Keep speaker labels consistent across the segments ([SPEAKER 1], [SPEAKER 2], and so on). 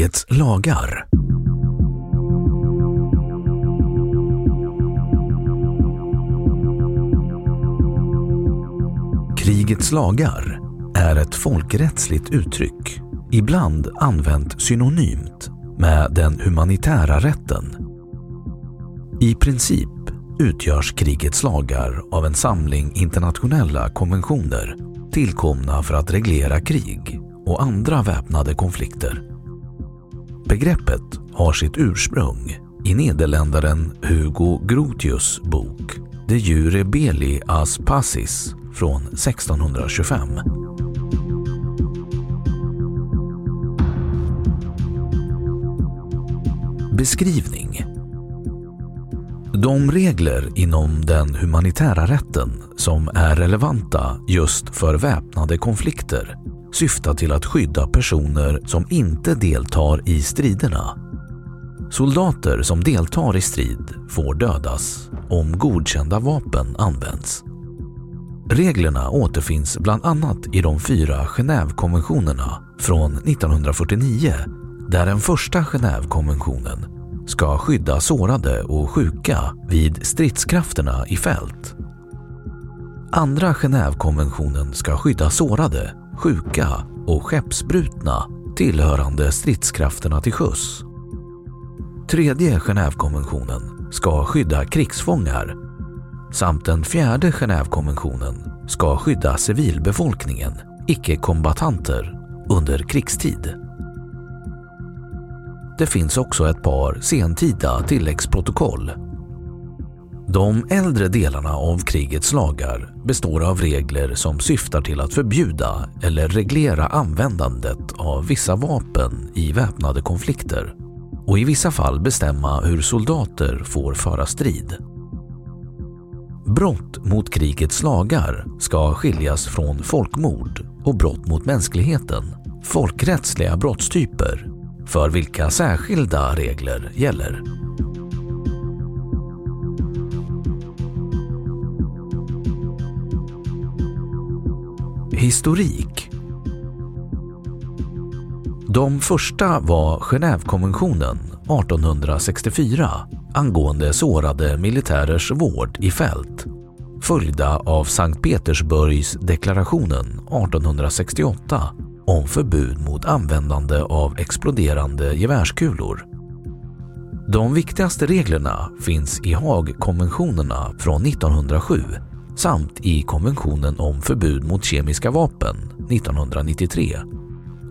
[SPEAKER 1] Krigets lagar Krigets lagar är ett folkrättsligt uttryck, ibland använt synonymt med den humanitära rätten. I princip utgörs krigets lagar av en samling internationella konventioner tillkomna för att reglera krig och andra väpnade konflikter. Begreppet har sitt ursprung i nederländaren Hugo Grotius bok De jure beli as passis från 1625. Beskrivning De regler inom den humanitära rätten som är relevanta just för väpnade konflikter syftar till att skydda personer som inte deltar i striderna. Soldater som deltar i strid får dödas om godkända vapen används. Reglerna återfinns bland annat i de fyra Genèvekonventionerna från 1949 där den första Genèvekonventionen ska skydda sårade och sjuka vid stridskrafterna i fält. Andra Genèvekonventionen ska skydda sårade, sjuka och skeppsbrutna tillhörande stridskrafterna till sjöss. Tredje Genèvekonventionen ska skydda krigsfångar samt den fjärde Genèvekonventionen ska skydda civilbefolkningen, icke-kombatanter, under krigstid. Det finns också ett par sentida tilläggsprotokoll. De äldre delarna av krigets lagar består av regler som syftar till att förbjuda eller reglera användandet av vissa vapen i väpnade konflikter och i vissa fall bestämma hur soldater får föra strid. Brott mot krigets lagar ska skiljas från folkmord och brott mot mänskligheten, folkrättsliga brottstyper, för vilka särskilda regler gäller. Historik De första var Genèvekonventionen 1864 angående sårade militärers vård i fält följda av Sankt Petersburgs deklarationen 1868 om förbud mot användande av exploderande gevärskulor. De viktigaste reglerna finns i Haagkonventionerna från 1907 samt i konventionen om förbud mot kemiska vapen 1993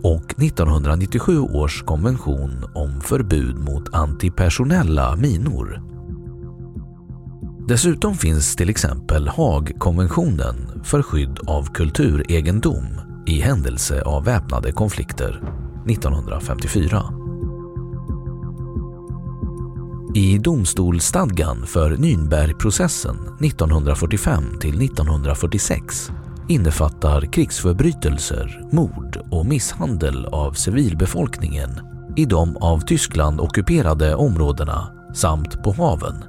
[SPEAKER 1] och 1997 års konvention om förbud mot antipersonella minor. Dessutom finns till exempel Haagkonventionen för skydd av kulturegendom i händelse av väpnade konflikter 1954. I domstolsstadgan för Nürnbergprocessen 1945 till 1946 innefattar krigsförbrytelser, mord och misshandel av civilbefolkningen i de av Tyskland ockuperade områdena samt på haven.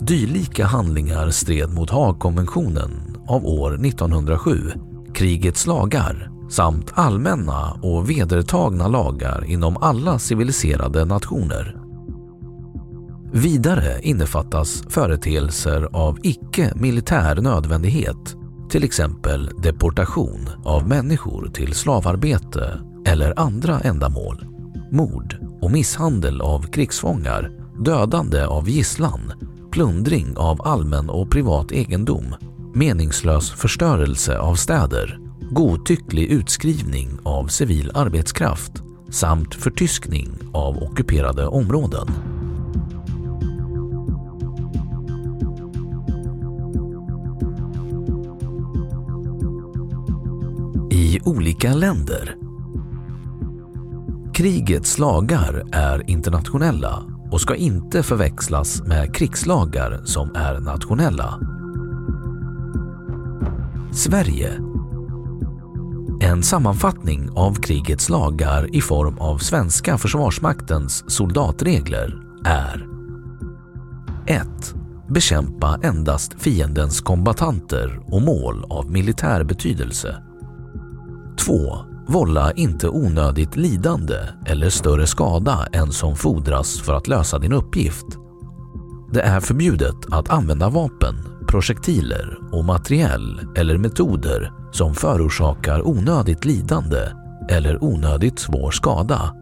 [SPEAKER 1] Dylika handlingar stred mot Haagkonventionen av år 1907, krigets lagar samt allmänna och vedertagna lagar inom alla civiliserade nationer. Vidare innefattas företeelser av icke-militär nödvändighet, till exempel deportation av människor till slavarbete eller andra ändamål, mord och misshandel av krigsfångar, dödande av gisslan, plundring av allmän och privat egendom, meningslös förstörelse av städer, godtycklig utskrivning av civil arbetskraft samt förtyskning av ockuperade områden. I olika länder Krigets lagar är internationella och ska inte förväxlas med krigslagar som är nationella. Sverige en sammanfattning av krigets lagar i form av svenska försvarsmaktens soldatregler är 1. Bekämpa endast fiendens kombatanter och mål av militär betydelse. 2. Vålla inte onödigt lidande eller större skada än som fordras för att lösa din uppgift. Det är förbjudet att använda vapen, projektiler och materiell eller metoder som förorsakar onödigt lidande eller onödigt svår skada.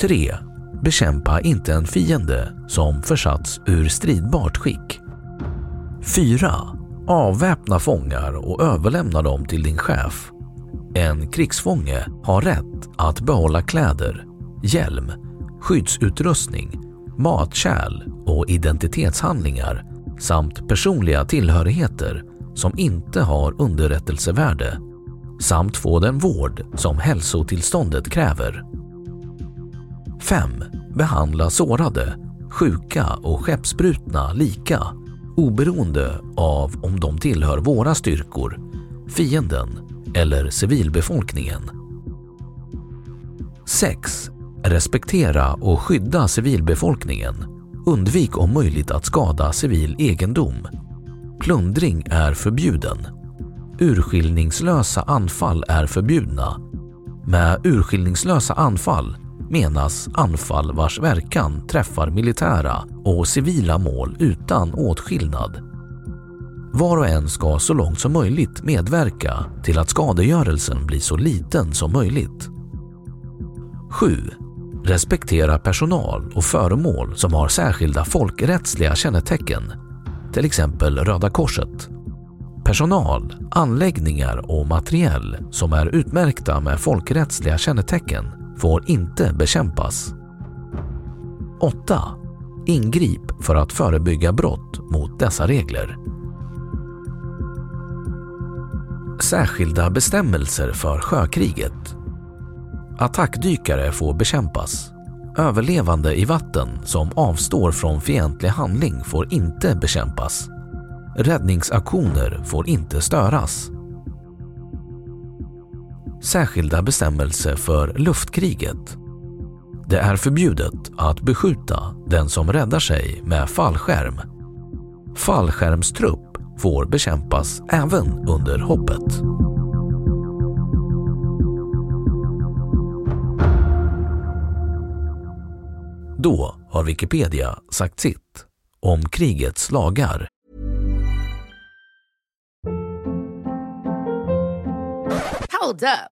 [SPEAKER 1] 3. Bekämpa inte en fiende som försatts ur stridbart skick. 4. Avväpna fångar och överlämna dem till din chef. En krigsfånge har rätt att behålla kläder, hjälm, skyddsutrustning, matkärl och identitetshandlingar samt personliga tillhörigheter som inte har underrättelsevärde samt få den vård som hälsotillståndet kräver. 5. Behandla sårade, sjuka och skeppsbrutna lika oberoende av om de tillhör våra styrkor, fienden eller civilbefolkningen. 6. Respektera och skydda civilbefolkningen. Undvik om möjligt att skada civil egendom Plundring är förbjuden. Urskiljningslösa anfall är förbjudna. Med urskiljningslösa anfall menas anfall vars verkan träffar militära och civila mål utan åtskillnad. Var och en ska så långt som möjligt medverka till att skadegörelsen blir så liten som möjligt. 7. Respektera personal och föremål som har särskilda folkrättsliga kännetecken till exempel Röda Korset. Personal, anläggningar och materiell som är utmärkta med folkrättsliga kännetecken får inte bekämpas. 8. Ingrip för att förebygga brott mot dessa regler. Särskilda bestämmelser för sjökriget. Attackdykare får bekämpas Överlevande i vatten som avstår från fientlig handling får inte bekämpas. Räddningsaktioner får inte störas. Särskilda bestämmelser för luftkriget. Det är förbjudet att beskjuta den som räddar sig med fallskärm. Fallskärmstrupp får bekämpas även under hoppet. Då har Wikipedia sagt sitt om krigets lagar.
[SPEAKER 2] Hold up.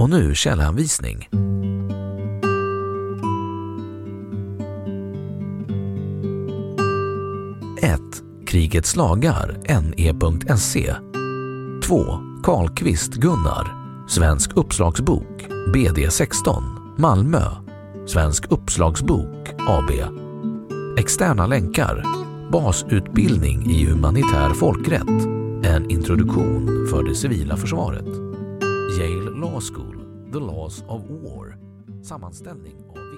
[SPEAKER 1] Och nu källhänvisning. 1. Krigets lagar, ne.se 2. Karlqvist Gunnar, Svensk uppslagsbok, BD16, Malmö, Svensk uppslagsbok AB. Externa länkar, Basutbildning i humanitär folkrätt, en introduktion för det civila försvaret. Yale Law School, The Laws of War, sammanställning av